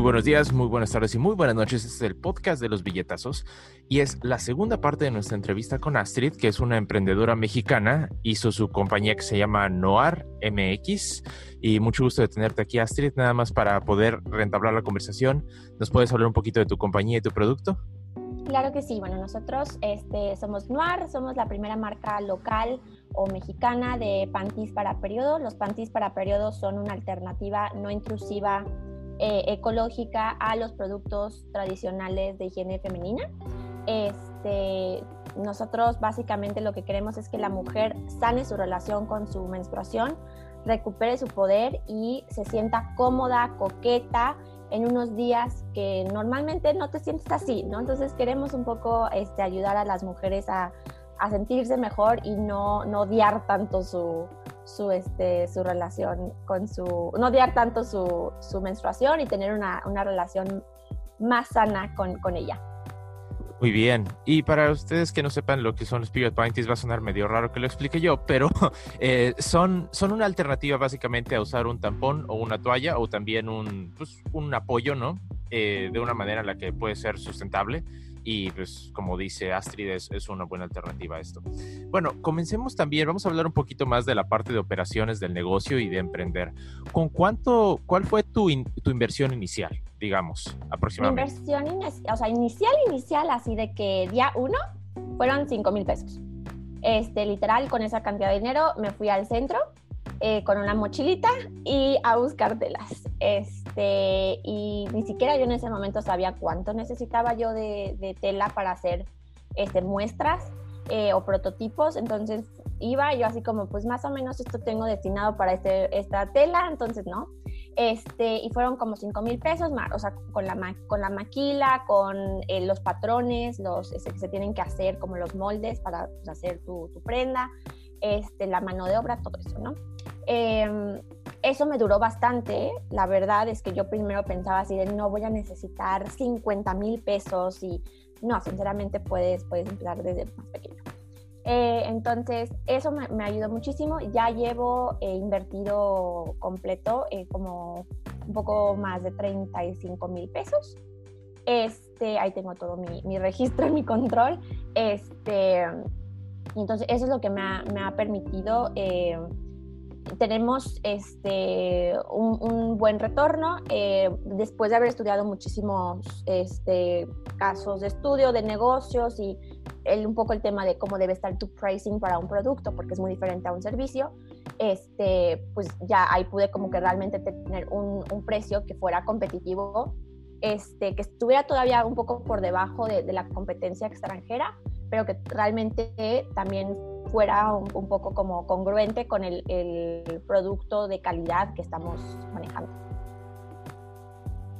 Muy buenos días, muy buenas tardes y muy buenas noches. Este es el podcast de los billetazos y es la segunda parte de nuestra entrevista con Astrid, que es una emprendedora mexicana. Hizo su compañía que se llama Noar MX y mucho gusto de tenerte aquí, Astrid. Nada más para poder rentablar la conversación, ¿nos puedes hablar un poquito de tu compañía y tu producto? Claro que sí. Bueno, nosotros este, somos Noir, somos la primera marca local o mexicana de panties para periodo. Los panties para periodo son una alternativa no intrusiva eh, ecológica a los productos tradicionales de higiene femenina. Este, nosotros básicamente lo que queremos es que la mujer sane su relación con su menstruación, recupere su poder y se sienta cómoda, coqueta en unos días que normalmente no te sientes así, ¿no? Entonces queremos un poco este, ayudar a las mujeres a, a sentirse mejor y no, no odiar tanto su, su, este, su relación con su, no odiar tanto su, su menstruación y tener una, una relación más sana con, con, ella. Muy bien. Y para ustedes que no sepan lo que son los period panties, va a sonar medio raro que lo explique yo, pero eh, son, son una alternativa básicamente a usar un tampón o una toalla o también un, pues, un apoyo, ¿no? Eh, de una manera en la que puede ser sustentable y pues como dice Astrid es, es, una buena alternativa a esto. Bueno, comencemos también, vamos a hablar un poquito más de la parte de operaciones del negocio y de emprender. ¿Con cuánto, cuál fue tu, tu inversión inicial, digamos, aproximadamente? inversión, o sea, inicial, inicial, así de que día uno fueron 5 mil pesos. Este, literal, con esa cantidad de dinero me fui al centro eh, con una mochilita y a buscar telas. Este, y ni siquiera yo en ese momento sabía cuánto necesitaba yo de, tela para hacer este, muestras eh, o prototipos. Entonces iba yo así como, pues más o menos esto tengo destinado para este, esta tela, entonces no. Este, y fueron como 5 mil pesos, o sea, con la, con la maquila, con eh, los patrones, los este, que se tienen que hacer, como los moldes para pues, hacer tu, tu prenda, este, la mano de obra, todo eso, ¿no? Em, eso me duró bastante. La verdad es que yo primero pensaba así de no voy a necesitar 50 mil pesos y no, sinceramente puedes, puedes empezar desde más pequeño. Eh, entonces, eso me, ayudó muchísimo. Ya llevo eh, invertido completo eh, como un poco más de 35 mil pesos. Este, ahí tengo todo mi, mi registro y mi control. Este, entonces, eso es lo que me ha, me ha permitido tenemos este, un, buen retorno eh, después de haber estudiado muchísimos este, casos de estudio, de negocios y el, un poco el tema de cómo debe estar tu pricing para un producto, porque es muy diferente a un servicio. Este, pues ya ahí pude como que realmente tener un, un precio que fuera competitivo, este, que estuviera todavía un poco por debajo de, de la competencia extranjera, pero que realmente también fuera un, poco como congruente con el, el, producto de calidad que estamos manejando.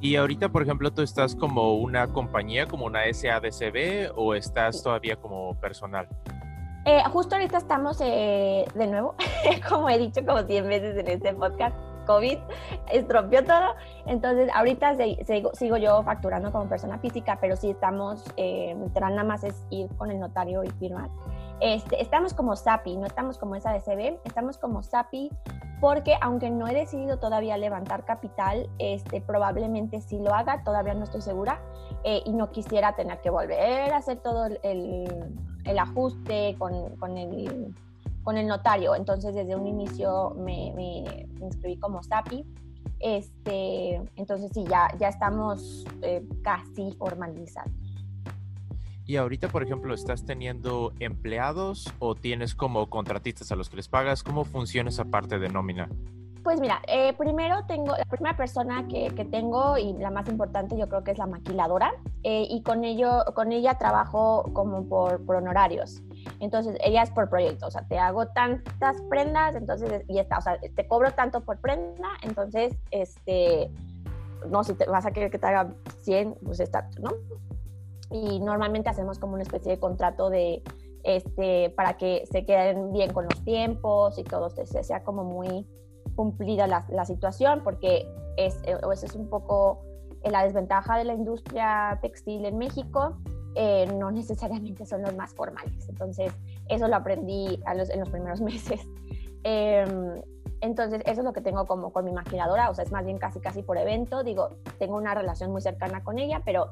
Y ahorita, por ejemplo, tú estás como una compañía, como una SADCB o estás todavía como personal? Eh, justo ahorita estamos eh, de nuevo, como he dicho como 100 veces en este podcast, COVID estropeó todo. Entonces, ahorita sigo, yo facturando como persona física, pero sí estamos, eh, nada más es ir con el notario y firmar. Este, estamos como SAPI, no estamos como esa de CB, estamos como SAPI porque aunque no he decidido todavía levantar capital, este, probablemente sí lo haga, todavía no estoy segura eh, y no quisiera tener que volver a hacer todo el, ajuste con, el, notario. Entonces desde un inicio me, me inscribí como SAPI. Este, entonces sí, ya, ya estamos eh, casi formalizados. Y ahorita, por ejemplo, ¿estás teniendo empleados o tienes como contratistas a los que les pagas? ¿Cómo funciona esa parte de nómina? Pues mira, eh, primero tengo, la primera persona que, que, tengo y la más importante yo creo que es la maquiladora eh, y con, ello, con ella trabajo como por, por, honorarios. Entonces, ella es por proyecto, o sea, te hago tantas prendas, entonces, y está, o sea, te cobro tanto por prenda, entonces, este, no, si te vas a querer que te haga 100, pues está, ¿no? Y normalmente hacemos como una especie de contrato de este para que se queden bien con los tiempos y todo se sea como muy cumplida la, la situación porque es, eh, eso es un poco la desventaja de la industria textil en México eh, no necesariamente son los más formales entonces eso lo aprendí a los, en los primeros meses eh, entonces eso es lo que tengo como con mi maquinadora, o sea, es más bien casi, casi por evento. Digo, tengo una relación muy cercana con ella, pero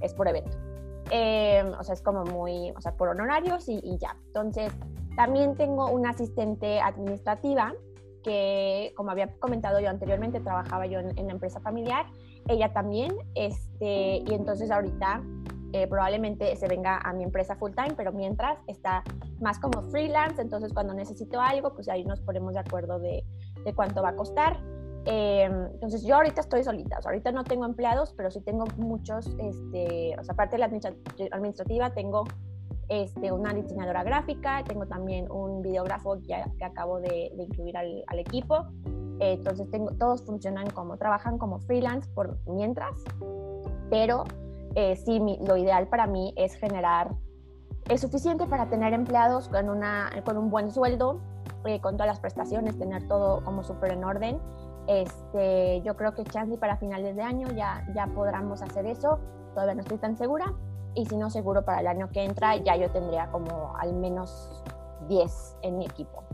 es por evento. Em, o sea, es como muy, o sea, por honorarios y, y, ya. Entonces, también tengo una asistente administrativa que, como había comentado yo anteriormente, trabajaba yo en, en la empresa familiar. Ella también, este, y entonces ahorita eh, probablemente se venga a mi empresa full time, pero mientras está más como freelance, entonces cuando necesito algo, pues ahí nos ponemos de acuerdo de, de cuánto va a costar. Eh, entonces yo ahorita estoy solita, o sea, ahorita no tengo empleados, pero sí tengo muchos, este, o sea, aparte de la administrativa, tengo este, una diseñadora gráfica, tengo también un videógrafo que, que acabo de, de incluir al, al equipo. Eh, entonces tengo, todos funcionan como, trabajan como freelance por mientras, pero eh, sí, lo ideal para mí es generar, es suficiente para tener empleados con, una, con un buen sueldo, eh, con todas las prestaciones, tener todo como súper en orden. Este, yo creo que chance para finales de año ya, ya podremos hacer eso, todavía no estoy tan segura, y si no seguro para el año que entra ya yo tendría como al menos 10 en mi equipo.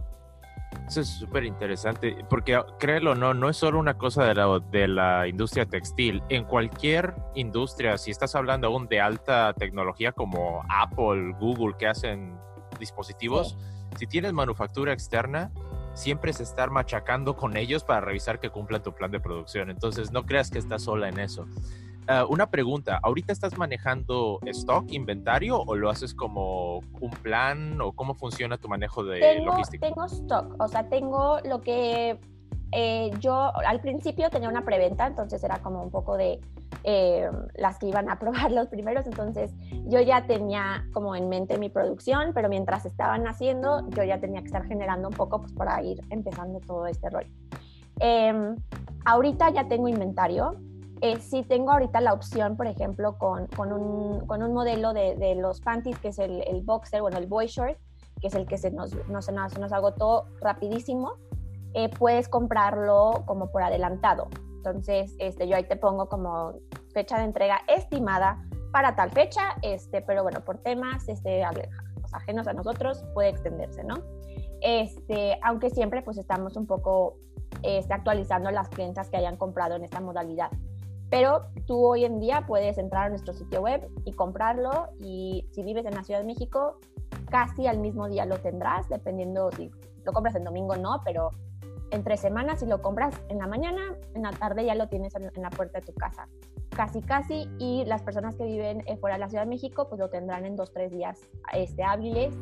Eso es súper interesante, porque créelo o no, no es solo una cosa de la, de la industria textil. En cualquier industria, si estás hablando aún de alta tecnología como Apple, Google, que hacen dispositivos, si tienes manufactura externa, siempre es estar machacando con ellos para revisar que cumplan tu plan de producción. Entonces, no creas que estás sola en eso. Ah, una pregunta, ¿ahorita estás manejando stock, inventario o lo haces como un plan o cómo funciona tu manejo de logística? Tengo stock, o sea, tengo lo que eh, yo al principio tenía una preventa, entonces era como un poco de eh, las que iban a probar los primeros, entonces yo ya tenía como en mente mi producción, pero mientras estaban haciendo, yo ya tenía que estar generando un poco pues, para ir empezando todo este rol. Em, ahorita ya tengo inventario, eh, sí tengo ahorita la opción, por ejemplo, con, con, un, con un, modelo de, de, los panties, que es el, boxer, bueno, el boy short, que es el que se nos, no, se, nos, se nos agotó rapidísimo, eh, puedes comprarlo como por adelantado. Entonces, este, yo ahí te pongo como fecha de entrega estimada para tal fecha, este, pero bueno, por temas este, ajenos a nosotros puede extenderse, ¿no? Este, aunque siempre pues estamos un poco este, actualizando las clientas que hayan comprado en esta modalidad. Pero tú hoy en día puedes entrar a nuestro sitio web y comprarlo y si vives en la Ciudad de México, casi al mismo día lo tendrás, dependiendo si lo compras en domingo o no, pero entre semanas si lo compras en la mañana, en la tarde ya lo tienes en la puerta de tu casa. Casi, casi. Y las personas que viven eh, fuera de la Ciudad de México, pues lo tendrán en dos, tres días este, hábiles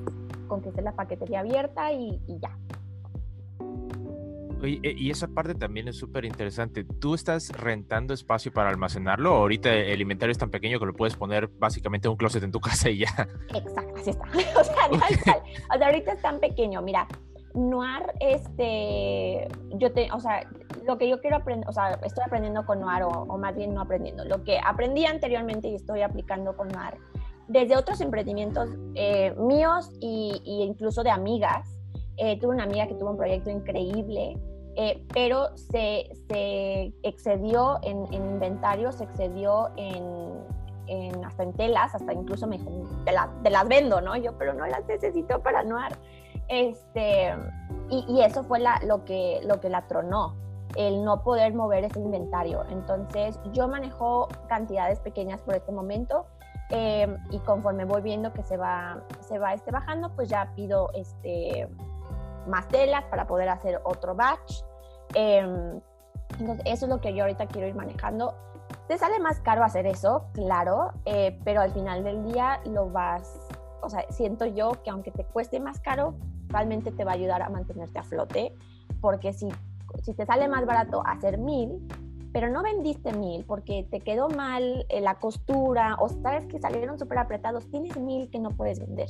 con que esté la paquetería abierta y, y ya. Eh, y esa parte también es súper interesante. ¿Tú estás rentando espacio para almacenarlo? ahorita el inventario es tan pequeño que lo puedes poner básicamente en un closet en tu casa y ya. Exacto, así está. O sea, tal O sea, ahorita es tan pequeño. Mira, Noir, este, yo te, o sea, lo que yo quiero aprender, o sea, estoy aprendiendo con Noir o, más bien no aprendiendo. Lo que aprendí anteriormente y estoy aplicando con Noir desde otros emprendimientos eh, míos e incluso de amigas. Eh, tuve una amiga que tuvo un proyecto increíble eh, pero se, se, excedió en, inventario, se excedió en, en, hasta en telas, hasta incluso me dijo, te, las vendo, ¿no? Yo, pero no las necesito para anuar. Este, y, y, eso fue la, lo, que, lo que la tronó, el no poder mover ese inventario. Entonces, yo manejo cantidades pequeñas por este momento. Eh, y conforme voy viendo que se va, se va este bajando, pues ya pido este, más telas para poder hacer otro batch. Em, entonces, eso es lo que yo ahorita quiero ir manejando. Te sale más caro hacer eso, claro, eh, pero al final del día lo vas, o sea, siento yo que aunque te cueste más caro, realmente te va a ayudar a mantenerte a flote, porque si, si te sale más barato hacer mil, pero no vendiste mil porque te quedó mal eh, la costura o sabes que salieron súper apretados, tienes mil que no puedes vender.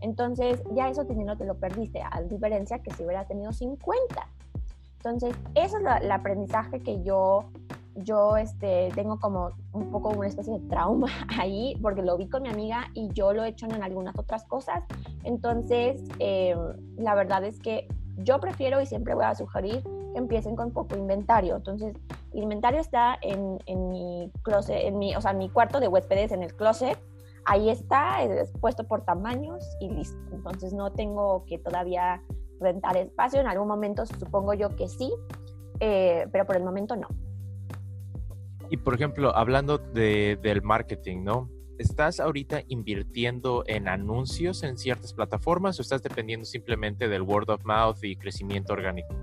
Entonces, ya eso dinero te lo perdiste, a diferencia que si hubieras tenido 50. Entonces, eso es el aprendizaje que yo, yo este, tengo como un poco una especie de trauma ahí, porque lo vi con mi amiga y yo lo he hecho en algunas otras cosas. Entonces, em, la verdad es que yo prefiero y siempre voy a sugerir que empiecen con poco inventario. Entonces, el inventario está en, en mi closet, en mi, o sea, en mi cuarto de huéspedes, en el closet ahí está, es puesto por tamaños y listo. Entonces no tengo que todavía rentar espacio. En algún momento supongo yo que sí, eh, pero por el momento no. Y por ejemplo, hablando de, del marketing, ¿no? ¿Estás ahorita invirtiendo en anuncios en ciertas plataformas o estás dependiendo simplemente del word of mouth y crecimiento orgánico?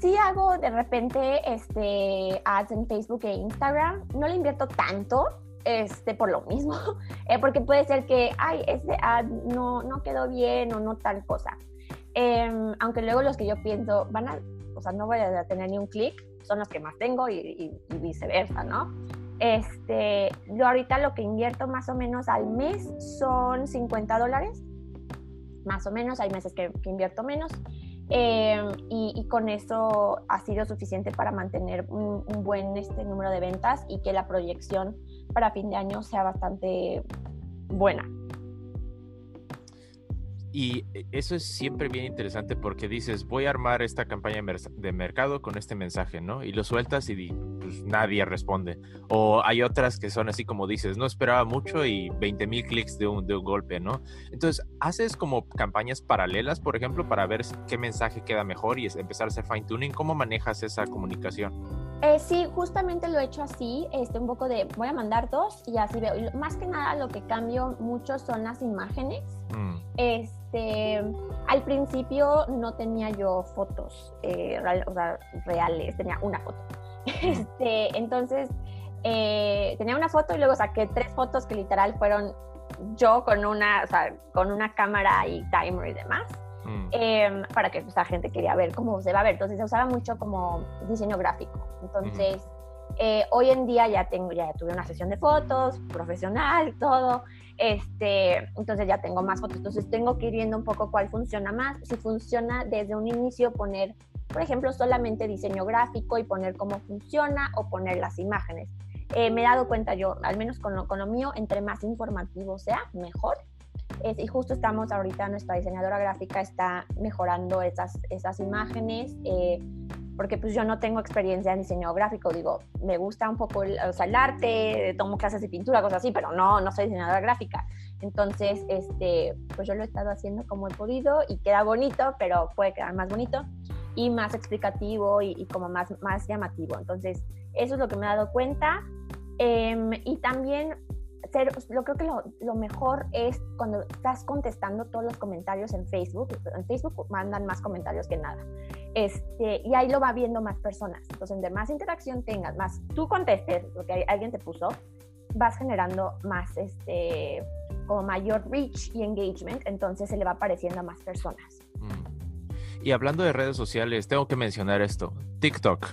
Sí hago de repente este, ads en Facebook e Instagram. No le invierto tanto, este, por lo mismo, eh, porque puede ser que, ay, este ad no, no quedó bien o no tal cosa. Em, aunque luego los que yo pienso van a, o sea, no voy a tener ni un clic, son los que más tengo y, viceversa, ¿no? Este, yo ahorita lo que invierto más o menos al mes son 50 dólares, más o menos, hay meses que, invierto menos. Em, y, con eso ha sido suficiente para mantener un, un, buen este, número de ventas y que la proyección para fin de año sea bastante buena. Y e, eso es siempre bien interesante porque dices, voy a armar esta campaña de mercado con este mensaje, ¿no? Y lo sueltas y pues nadie responde. O hay otras que son así como dices, no esperaba mucho y 20 mil clics de un, de un golpe, ¿no? Entonces, ¿haces como campañas paralelas, por ejemplo, para ver qué mensaje queda mejor y empezar a hacer fine tuning? ¿Cómo manejas esa comunicación? Eh, sí, justamente lo he hecho así, este, un poco de, voy a mandar dos y así veo. más que nada lo que cambio mucho son las imágenes. Mm. Este, al principio no tenía yo fotos eh, reales, tenía una foto. Este, entonces, eh, tenía una foto y luego saqué tres fotos que literal fueron yo con una, con una cámara y timer y demás. Mm. Em, para que pues, la gente quería ver cómo se va a ver. Entonces se usaba mucho como diseño gráfico. Entonces, eh, hoy en día ya tengo, ya tuve una sesión de fotos, profesional, todo. Este, entonces ya tengo más fotos. Entonces tengo que ir viendo un poco cuál funciona más. Si funciona desde un inicio poner, por ejemplo, solamente diseño gráfico y poner cómo funciona o poner las imágenes. Eh, me he dado cuenta yo, al menos con lo, con lo mío, entre más informativo sea, mejor y justo estamos ahorita, nuestra diseñadora gráfica está mejorando esas, esas imágenes, eh, porque pues yo no tengo experiencia en diseño gráfico, digo, me gusta un poco el, o sea, el arte, tomo clases de pintura, cosas así, pero no, no soy diseñadora gráfica. Entonces, este, pues yo lo he estado haciendo como he podido y queda bonito, pero puede quedar más bonito y más explicativo y, y como más, más llamativo. Entonces, eso es lo que me he dado cuenta. Em, y también lo creo que lo, mejor es cuando estás contestando todos los comentarios en Facebook. En Facebook mandan más comentarios que nada. Este, y ahí lo va viendo más personas. Entonces, de más interacción tengas, más tú contestes lo que alguien te puso, vas generando más, este, como mayor reach y engagement. Entonces, se le va apareciendo a más personas. Mm. Y hablando de redes sociales, tengo que mencionar esto. TikTok.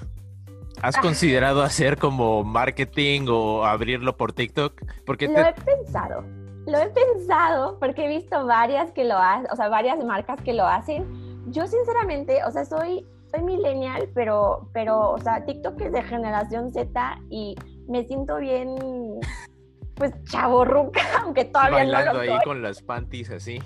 ¿Has considerado hacer como marketing o abrirlo por TikTok? Porque lo he pensado, lo he pensado porque he visto varias que lo hacen, o sea, varias marcas que lo hacen. Yo sinceramente, o sea, soy, soy millennial, pero, pero, o sea, TikTok es de generación Z y me siento bien pues chaborruca, aunque todavía no lo ahí con las panties así.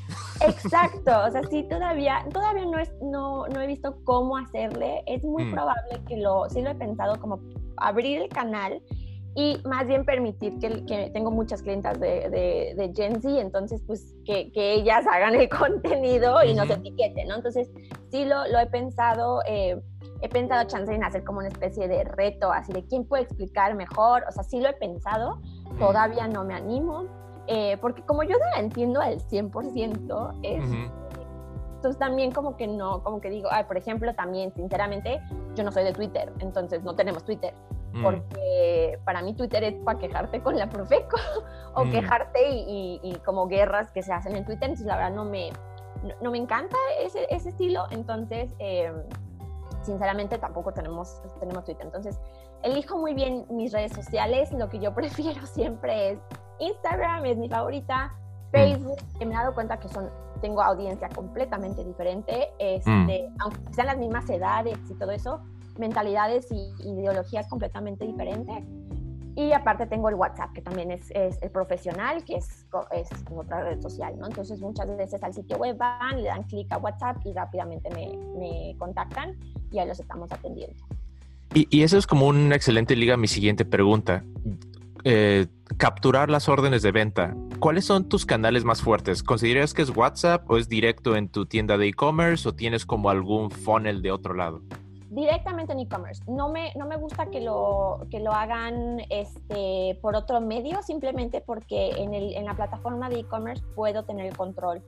Exacto, o sea, sí, todavía, todavía no, es, no, no he visto cómo hacerle. Es muy mm. probable que lo, sí lo he pensado como abrir el canal y más bien permitir que, que tengo muchas clientas de, de, de, Gen Z, entonces pues que, que ellas hagan el contenido y nos etiqueten, ¿no? Entonces sí lo, lo he pensado. Eh, he pensado chance en hacer como una especie de reto, así de quién puede explicar mejor, o sea, sí lo he pensado, todavía no me animo, eh, porque como yo no la entiendo al 100%, es... Entonces también como que no, como que digo, ay, por ejemplo, también sinceramente, yo no soy de Twitter, entonces no tenemos Twitter, mm. porque para mí Twitter es para quejarte con la Profeco o mm. quejarte y, como guerras que se hacen en Twitter, entonces la verdad no me, no, me encanta ese, ese estilo, entonces... Eh, sinceramente tampoco tenemos, tenemos Twitter. Entonces, elijo muy bien mis redes sociales. Lo que yo prefiero siempre es Instagram, es mi favorita. Mm. Facebook, que me he dado cuenta que son, tengo audiencia completamente diferente. Este, mm. Aunque sean las mismas edades y todo eso, mentalidades y ideologías completamente diferentes. Y aparte tengo el WhatsApp, que también es, el profesional, que es, es otra red social, ¿no? Entonces muchas veces al sitio web van, le dan clic a WhatsApp y rápidamente me, contactan y ahí los estamos atendiendo. Y, y, eso es como una excelente liga a mi siguiente pregunta. Eh, capturar las órdenes de venta, ¿cuáles son tus canales más fuertes? ¿Consideras que es WhatsApp o es directo en tu tienda de e-commerce o tienes como algún funnel de otro lado? Directamente en e-commerce. No me, no me gusta que lo, que lo hagan este, por otro medio, simplemente porque en, el, en la plataforma de e-commerce puedo tener el control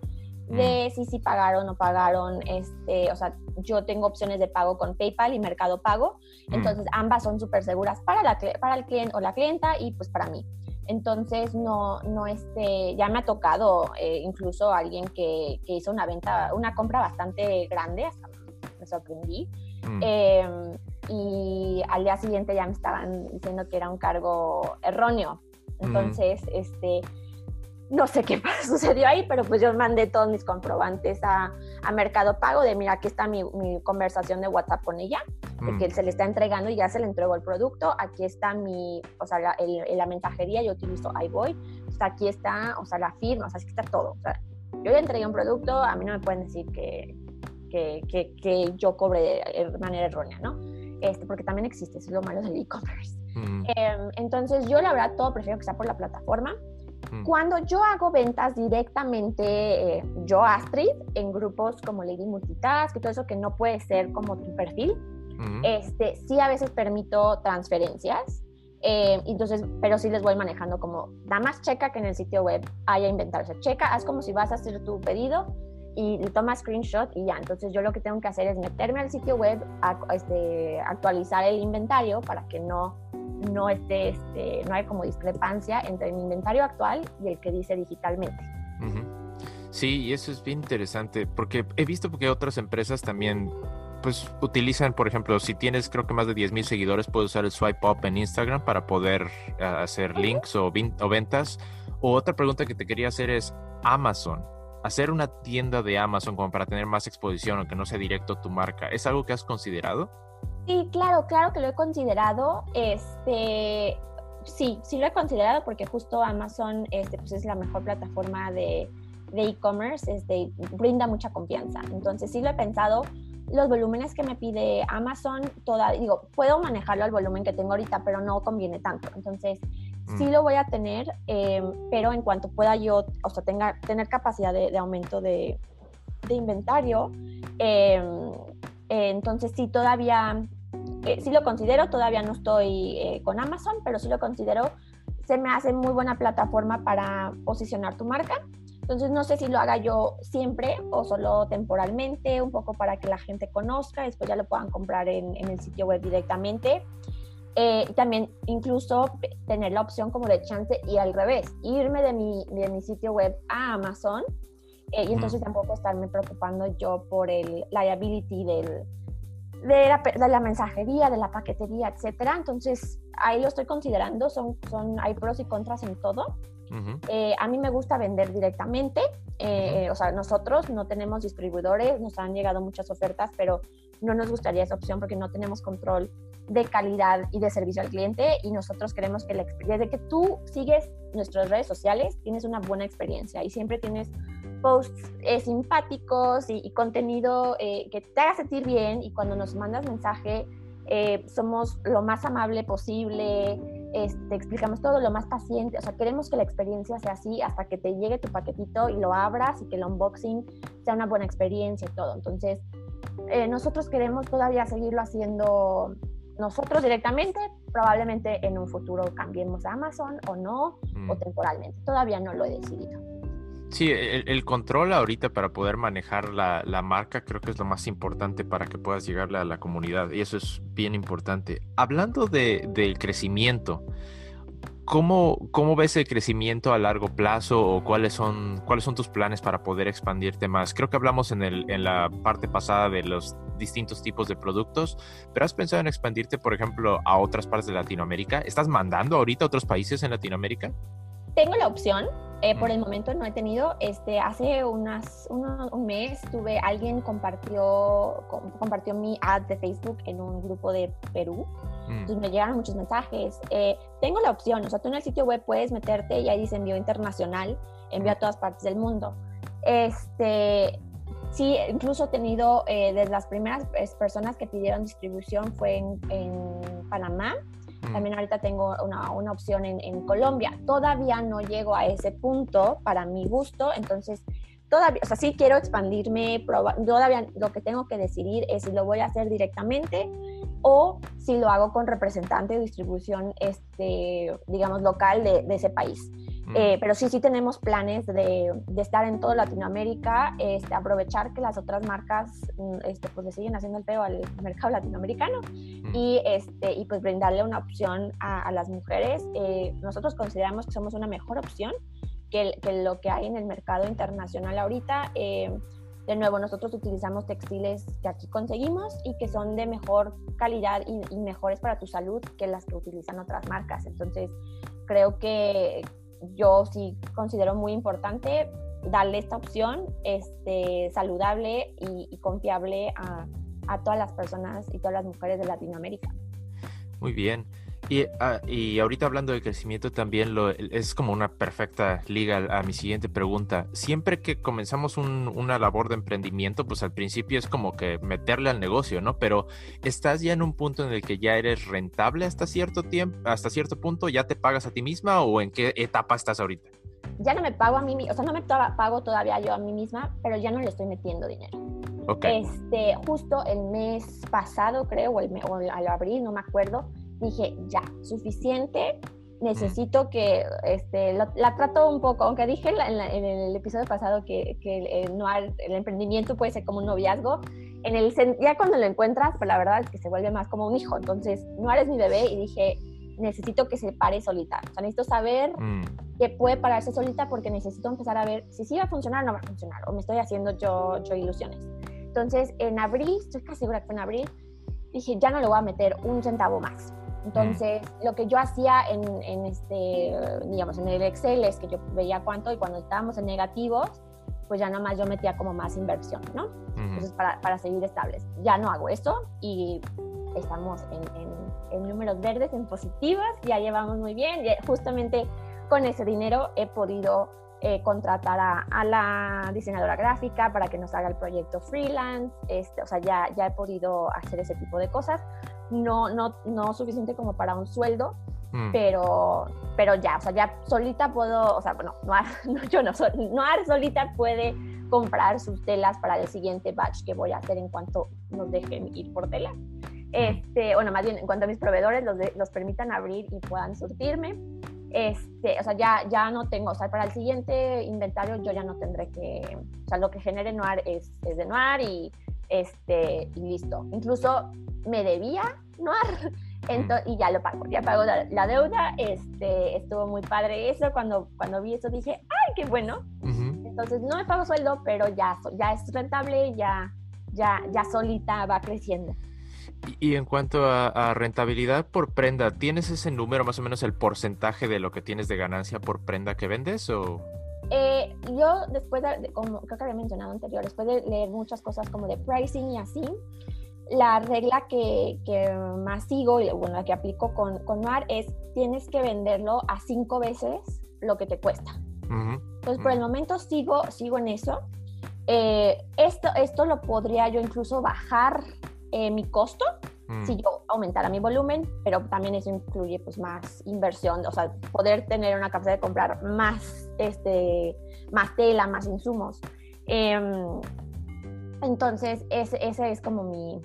de mm. si si pagaron o no pagaron, este, o sea, yo tengo opciones de pago con PayPal y Mercado Pago, mm. entonces ambas son súper seguras para, la, para el cliente o la clienta y pues para mí. Entonces, no, no, este, ya me ha tocado eh, incluso alguien que, que, hizo una venta, una compra bastante grande, hasta me sorprendí. Mm. Em, y al día siguiente ya me estaban diciendo que era un cargo erróneo. Entonces, este, no sé qué sucedió ahí, pero pues yo mandé todos mis comprobantes a, a Mercado Pago de mira, aquí está mi, mi conversación de WhatsApp con ella, porque mm. se le está entregando y ya se le entregó el producto, aquí está mi, o sea, la, la mensajería, yo utilizo iBoy, o sea, aquí está, o sea, la firma, o sea, aquí está todo. O sea, yo ya entregué un producto, a mí no me pueden decir que, que, que, que yo cobre de manera errónea, ¿no? Este, porque también existe, eso es lo malo del e-commerce. Mm. Em, entonces, yo la verdad todo prefiero que sea por la plataforma. Mm. Cuando yo hago ventas directamente, eh, yo Astrid, en grupos como Lady Multitask y todo eso que no puede ser como tu perfil, este, sí a veces permito transferencias. Eh, entonces, pero sí les voy manejando como, da más checa que en el sitio web haya sea, checa, haz como si vas a hacer tu pedido y le tomas screenshot y ya. Entonces, yo lo que tengo que hacer es meterme al sitio web, a, este, actualizar el inventario para que no no, esté, este, no hay como discrepancia entre el inventario actual y el que dice digitalmente. Sí, y eso es bien interesante, porque he visto que otras empresas también pues utilizan, por ejemplo, si tienes creo que más de 10.000 seguidores, puedes usar el swipe up en Instagram para poder eh, hacer links o, o, ventas. O otra pregunta que te quería hacer es Amazon. Hacer una tienda de Amazon como para tener más exposición o que no sea directo tu marca, ¿es algo que has considerado? Sí, claro, claro que lo he considerado. Este, sí, sí lo he considerado porque justo Amazon este, pues es la mejor plataforma de e-commerce, este, brinda mucha confianza. Entonces sí lo he pensado. Los volúmenes que me pide Amazon, toda, digo, puedo manejarlo al volumen que tengo ahorita, pero no conviene tanto. Entonces, sí mm. lo voy a tener, eh, pero en cuanto pueda yo, o sea, tenga, tener capacidad de, aumento de, inventario, eh, eh, entonces sí todavía sí lo considero, todavía no estoy con Amazon, pero sí lo considero, se me hace muy buena plataforma para posicionar tu marca. Entonces no sé si lo haga yo siempre o solo temporalmente, un poco para que la gente conozca, después ya lo puedan comprar en, el sitio web directamente. Eh, también incluso tener la opción como de chance y al revés, irme de mi, de mi sitio web a Amazon y entonces tampoco estarme preocupando yo por el liability del, de la, de la, mensajería, de la paquetería, etcétera. Entonces, ahí lo estoy considerando, son, son, hay pros y contras en todo. Eh, a mí me gusta vender directamente, eh, o sea, nosotros no tenemos distribuidores, nos han llegado muchas ofertas, pero no nos gustaría esa opción porque no tenemos control de calidad y de servicio al cliente y nosotros queremos que la desde que tú sigues nuestras redes sociales, tienes una buena experiencia y siempre tienes posts eh, simpáticos y, contenido eh, que te haga sentir bien y cuando nos mandas mensaje eh, somos lo más amable posible, te explicamos todo lo más paciente, o sea, queremos que la experiencia sea así hasta que te llegue tu paquetito y lo abras y que el unboxing sea una buena experiencia y todo. Entonces, nosotros queremos todavía seguirlo haciendo nosotros directamente, probablemente en un futuro cambiemos a Amazon o no, o mm. temporalmente. Todavía no lo he decidido. Sí, el, control ahorita para poder manejar la, marca creo que es lo más importante para que puedas llegarle a la comunidad y eso es bien importante. Hablando de, del crecimiento, ¿cómo, ¿cómo ves el crecimiento a largo plazo o cuáles son, cuáles son tus planes para poder expandirte más? Creo que hablamos en, el, en la parte pasada de los distintos tipos de productos, pero ¿has pensado en expandirte, por ejemplo, a otras partes de Latinoamérica? ¿Estás mandando ahorita a otros países en Latinoamérica? Tengo la opción, eh, por el momento no he tenido. Este, hace unas, un mes tuve, alguien compartió, compartió mi ad de Facebook en un grupo de Perú. Mm. Entonces me llegaron muchos mensajes. Eh, tengo la opción, o sea, tú en el sitio web puedes meterte y ahí dice envío internacional, envío a todas partes del mundo. Este, sí, incluso he tenido, eh, de las primeras personas que pidieron distribución fue en, en Panamá Mm. También ahorita tengo una, una opción en, Colombia. Todavía no llego a ese punto para mi gusto, entonces todavía, o sea, sí quiero expandirme, todavía lo que tengo que decidir es si lo voy a hacer directamente o si lo hago con representante de distribución, este, digamos, local de ese país. Mm. Eh, pero sí, sí tenemos planes de, de, estar en toda Latinoamérica, este, aprovechar que las otras marcas mm, este, pues le siguen haciendo el peo al mercado latinoamericano mm. y, este, y pues brindarle una opción a, a las mujeres. Eh, nosotros consideramos que somos una mejor opción que, que, lo que hay en el mercado internacional ahorita. Eh, de nuevo, nosotros utilizamos textiles que aquí conseguimos y que son de mejor calidad y, y mejores para tu salud que las que utilizan otras marcas. Entonces, creo que, yo sí considero muy importante darle esta opción este, saludable y, confiable a, todas las personas y todas las mujeres de Latinoamérica. Muy bien. Y, ah, y, ahorita hablando de crecimiento también lo, es como una perfecta liga a, mi siguiente pregunta. Siempre que comenzamos una labor de emprendimiento, pues al principio es como que meterle al negocio, ¿no? Pero ¿estás ya en un punto en el que ya eres rentable hasta cierto tiempo, hasta cierto punto? ¿Ya te pagas a ti misma o en qué etapa estás ahorita? Ya no me pago a mí, o sea, no me pago todavía yo a mí misma, pero ya no le estoy metiendo dinero. Okay. Este, justo el mes pasado, creo, o, el, o al abril, no me acuerdo, dije, ya, suficiente, necesito que, este, la trato un poco, aunque dije en, el episodio pasado que, que el, el, emprendimiento puede ser como un noviazgo, en el, ya cuando lo encuentras, pues la verdad es que se vuelve más como un hijo, entonces Noir es mi bebé y dije, necesito que se pare solita, o sea, necesito saber mm. que puede pararse solita porque necesito empezar a ver si sí va a funcionar o no va a funcionar, o me estoy haciendo yo, yo ilusiones. Entonces, en abril, estoy casi segura que fue en abril, dije, ya no le voy a meter un centavo más. Entonces, lo que yo hacía en, en, este, digamos, en el Excel es que yo veía cuánto y cuando estábamos en negativos, pues ya nomás yo metía como más inversión, ¿no? Entonces, para, para, seguir estables. Ya no hago eso y estamos en, en, números verdes, en positivos, ya llevamos muy bien. Y justamente con ese dinero he podido eh, contratar a, a, la diseñadora gráfica para que nos haga el proyecto freelance, este, o sea, ya, ya he podido hacer ese tipo de cosas no, no, no suficiente como para un sueldo, mm. pero, pero ya, o sea, ya solita puedo, o sea, bueno, Noir, no, yo no, Noir solita puede comprar sus telas para el siguiente batch que voy a hacer en cuanto nos dejen ir por tela. Este, bueno, más bien en cuanto a mis proveedores los, los permitan abrir y puedan surtirme. Este, o sea, ya, ya no tengo, o sea, para el siguiente inventario yo ya no tendré que, o sea, lo que genere Noir es, es de Noir y, este, y listo. Incluso me debía Noir y ya lo pago, ya pago la, deuda, este, estuvo muy padre eso, cuando, cuando vi eso dije, ay, qué bueno, entonces no me pago sueldo, pero ya, ya es rentable, ya, ya, ya solita va creciendo. Y, en cuanto a, rentabilidad por prenda, ¿tienes ese número, más o menos el porcentaje de lo que tienes de ganancia por prenda que vendes o...? Eh, yo después de, como creo que había mencionado anterior, después de leer muchas cosas como de pricing y así, la regla que, que, más sigo, y bueno, la que aplico con, con Mar es tienes que venderlo a cinco veces lo que te cuesta. Entonces, por el momento sigo, sigo en eso. Eh, esto, esto lo podría yo incluso bajar eh, mi costo mm. si yo aumentara mi volumen, pero también eso incluye pues más inversión, o sea, poder tener una capacidad de comprar más, este, más tela, más insumos. Em, entonces, ese, ese, es como mi,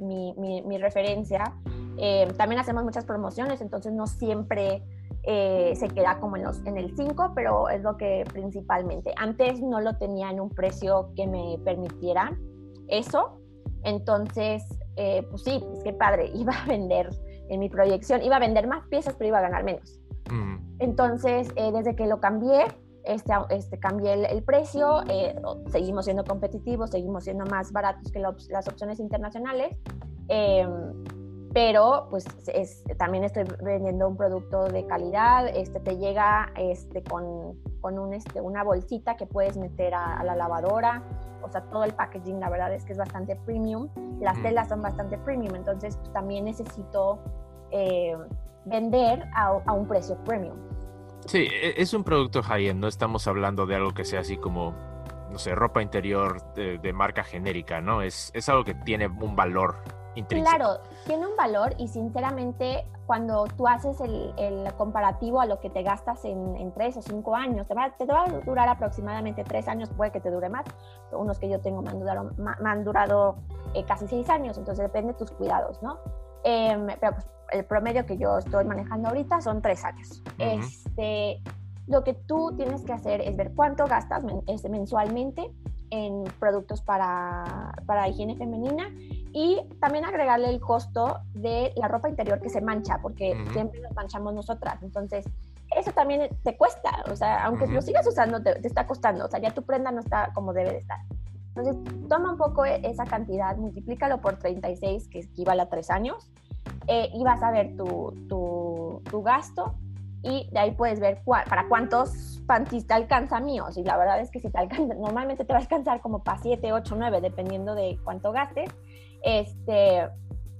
mi, mi, referencia. Eh, también hacemos muchas promociones, entonces no siempre eh, se queda como en, los, en el 5, pero es lo que principalmente. Antes no lo tenía en un precio que me permitiera eso, entonces, eh, pues sí, pues qué padre, iba a vender en mi proyección, iba a vender más piezas, pero iba a ganar menos. Entonces, desde que lo cambié, este, este, cambié el, precio, eh, seguimos siendo competitivos, seguimos siendo más baratos que las opciones internacionales, em, pero pues es, también estoy vendiendo un producto de calidad, este, te llega este, con, con un, este, una bolsita que puedes meter a, la lavadora, o sea, todo el packaging la verdad es que es bastante premium, las telas son bastante premium, entonces pues, también necesito eh, vender a, a un precio premium. Sí, e, es un producto high-end, no estamos hablando de algo que sea así como, no sé, ropa interior de, marca genérica, ¿no? Es, es algo que tiene un valor intrínseco. Claro, tiene un valor y sinceramente cuando tú haces el, el, comparativo a lo que te gastas en, en tres o cinco años, te va, te va, a durar aproximadamente tres años, puede que te dure más. Unos que yo tengo me han durado, me han durado eh, casi seis años, entonces depende de tus cuidados, ¿no? Eh, pero pues, el promedio que yo estoy manejando ahorita son tres años. Uh -huh. este, lo que tú tienes que hacer es ver cuánto gastas men este, mensualmente en productos para, para higiene femenina y también agregarle el costo de la ropa interior que se mancha, porque uh -huh. siempre nos manchamos nosotras. Entonces, eso también te cuesta, o sea, aunque uh -huh. lo sigas usando, te, te, está costando, o sea, ya tu prenda no está como debe de estar. Entonces, toma un poco e, esa cantidad, multiplícalo por 36, que equivale a 3 años, eh, y vas a ver tu, tu, tu, gasto, y de ahí puedes ver cuál, para cuántos panties te alcanza míos, y la verdad es que si te alcanza, normalmente te va a alcanzar como para 7, 8, 9, dependiendo de cuánto gastes, este,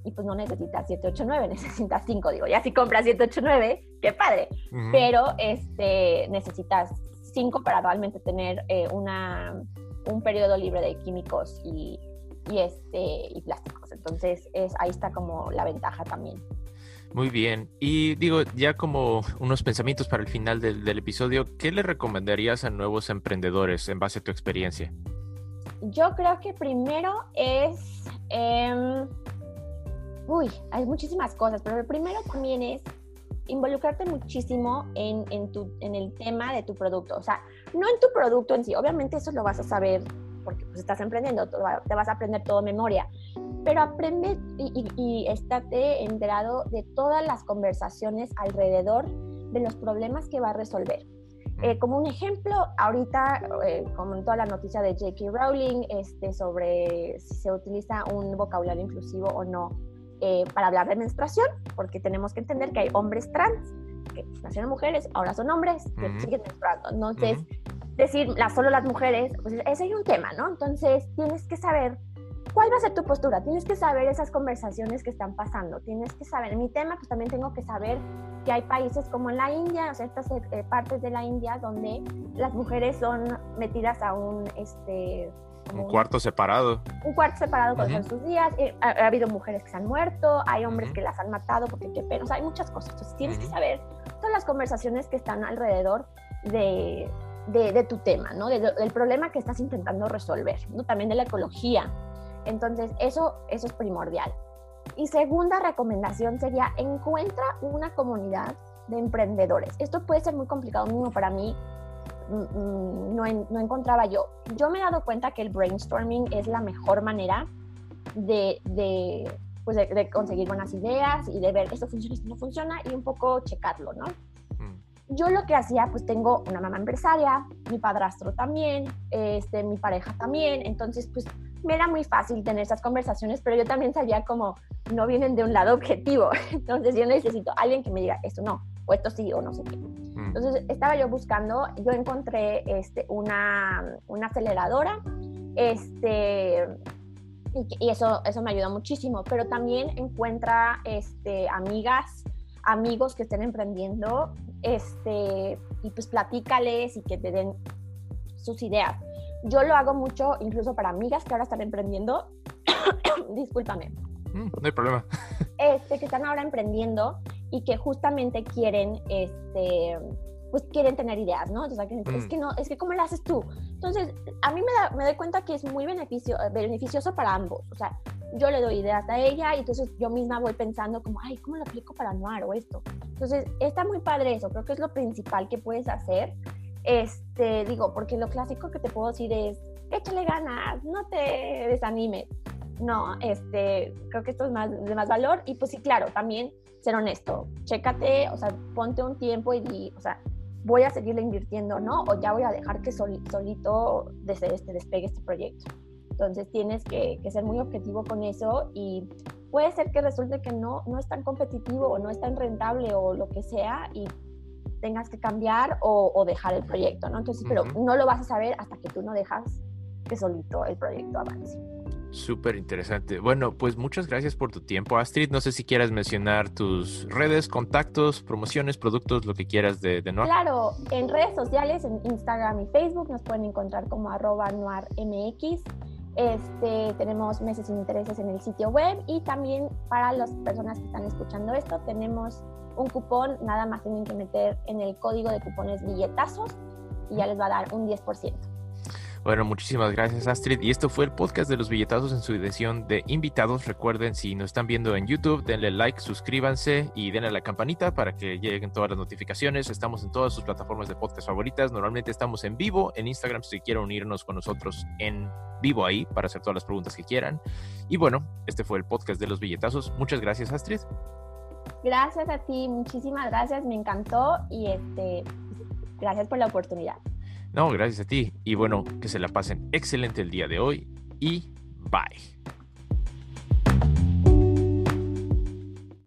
y pues no necesitas 7, 8, 9, necesitas 5, digo, ya si compras 7, 8, 9, qué padre, uh -huh. pero este, necesitas 5 para realmente tener eh, una, un periodo libre de químicos y, y, este, y plásticos, entonces es, ahí está como la ventaja también. Muy bien. Y digo, ya como unos pensamientos para el final del, del, episodio, ¿qué le recomendarías a nuevos emprendedores en base a tu experiencia? Yo creo que primero es eh, uy, hay muchísimas cosas, pero lo primero también es involucrarte muchísimo en, en, tu, en el tema de tu producto. O sea, no en tu producto en sí, obviamente eso lo vas a saber porque pues, estás emprendiendo, te vas a aprender todo memoria, pero aprende y, y, y estate enterado de todas las conversaciones alrededor de los problemas que va a resolver. Eh, como un ejemplo, ahorita eh, comentó la noticia de J.K. Rowling este, sobre si se utiliza un vocabulario inclusivo o no eh, para hablar de menstruación, porque tenemos que entender que hay hombres trans que nacieron mujeres, ahora son hombres que uh -huh. siguen menstruando. Entonces, uh -huh. Decir la, solo las mujeres, pues ese es un tema, ¿no? Entonces, tienes que saber cuál va a ser tu postura, tienes que saber esas conversaciones que están pasando, tienes que saber, en mi tema, pues también tengo que saber que hay países como en la India, o sea, estas eh, partes de la India donde las mujeres son metidas a un, este, un cuarto separado. Un cuarto separado con uh -huh. sus días. Eh, ha, ha, habido mujeres que se han muerto, hay hombres uh -huh. que las han matado porque qué pena. O sea, hay muchas cosas. Entonces tienes uh -huh. que saber todas las conversaciones que están alrededor de, de, tu tema, ¿no? De, del problema que estás intentando resolver, ¿no? También de la ecología. Entonces, eso, eso es primordial. Y segunda recomendación sería encuentra una comunidad de emprendedores. Esto puede ser muy complicado mismo para mí no, no, encontraba yo. Yo me he dado cuenta que el brainstorming es la mejor manera de, de, pues de conseguir buenas ideas y de ver esto funciona, esto no funciona y un poco checarlo, ¿no? Yo lo que hacía, pues tengo una mamá empresaria, mi padrastro también, este, mi pareja también, entonces pues me era muy fácil tener esas conversaciones, pero yo también sabía como no vienen de un lado objetivo, entonces yo necesito a alguien que me diga esto no, o esto sí, o no sé qué. Mm. Entonces estaba yo buscando, yo encontré este, una, una aceleradora, este, y, y, eso, eso me ayuda muchísimo, pero también encuentra este, amigas, amigos que estén emprendiendo, este, y pues platícales y que te den sus ideas. Yo lo hago mucho incluso para amigas que ahora están emprendiendo. Discúlpame. Mm, no hay problema. Este, que están ahora emprendiendo y que justamente quieren, este, pues quieren tener ideas, ¿no? Entonces, mm. es que no, es que ¿cómo lo haces tú? Entonces, a mí me, da, me doy cuenta que es muy beneficio, beneficioso para ambos. O sea, yo le doy ideas a ella y entonces yo misma voy pensando como, ay, ¿cómo lo aplico para Noir o esto? Entonces, está muy padre eso. Creo que es lo principal que puedes hacer. Este, digo, porque lo clásico que te puedo decir es, échale ganas, no te desanimes. No, este, creo que esto es más, de más valor y pues sí, claro, también ser honesto, chécate, o sea, ponte un tiempo y di, o sea, voy a seguirle invirtiendo, ¿no? O ya voy a dejar que sol, solito desde este, despegue este proyecto. Entonces tienes que, que, ser muy objetivo con eso y puede ser que resulte que no, no es tan competitivo o no es tan rentable o lo que sea y tengas que cambiar o, o dejar el proyecto, ¿no? Entonces, uh -huh. pero no lo vas a saber hasta que tú no dejas que solito el proyecto avance. Súper interesante. Bueno, pues muchas gracias por tu tiempo, Astrid. No sé si quieras mencionar tus redes, contactos, promociones, productos, lo que quieras de, de Noir. Claro, en redes sociales, en Instagram y Facebook, nos pueden encontrar como arroba noirmx. Este, tenemos meses sin intereses en el sitio web y también para las personas que están escuchando esto tenemos un cupón, nada más tienen que meter en el código de cupones billetazos y ya les va a dar un 10%. Bueno, muchísimas gracias Astrid. Y esto fue el podcast de los billetazos en su edición de invitados. Recuerden, si nos están viendo en YouTube, denle like, suscríbanse y denle a la campanita para que lleguen todas las notificaciones. Estamos en todas sus plataformas de podcast favoritas. Normalmente estamos en vivo en Instagram si quieren unirnos con nosotros en vivo ahí para hacer todas las preguntas que quieran. Y bueno, este fue el podcast de los billetazos. Muchas gracias Astrid. Gracias a ti, muchísimas gracias, me encantó y este, gracias por la oportunidad. No, gracias a ti. Y bueno, que se la pasen excelente el día de hoy y bye.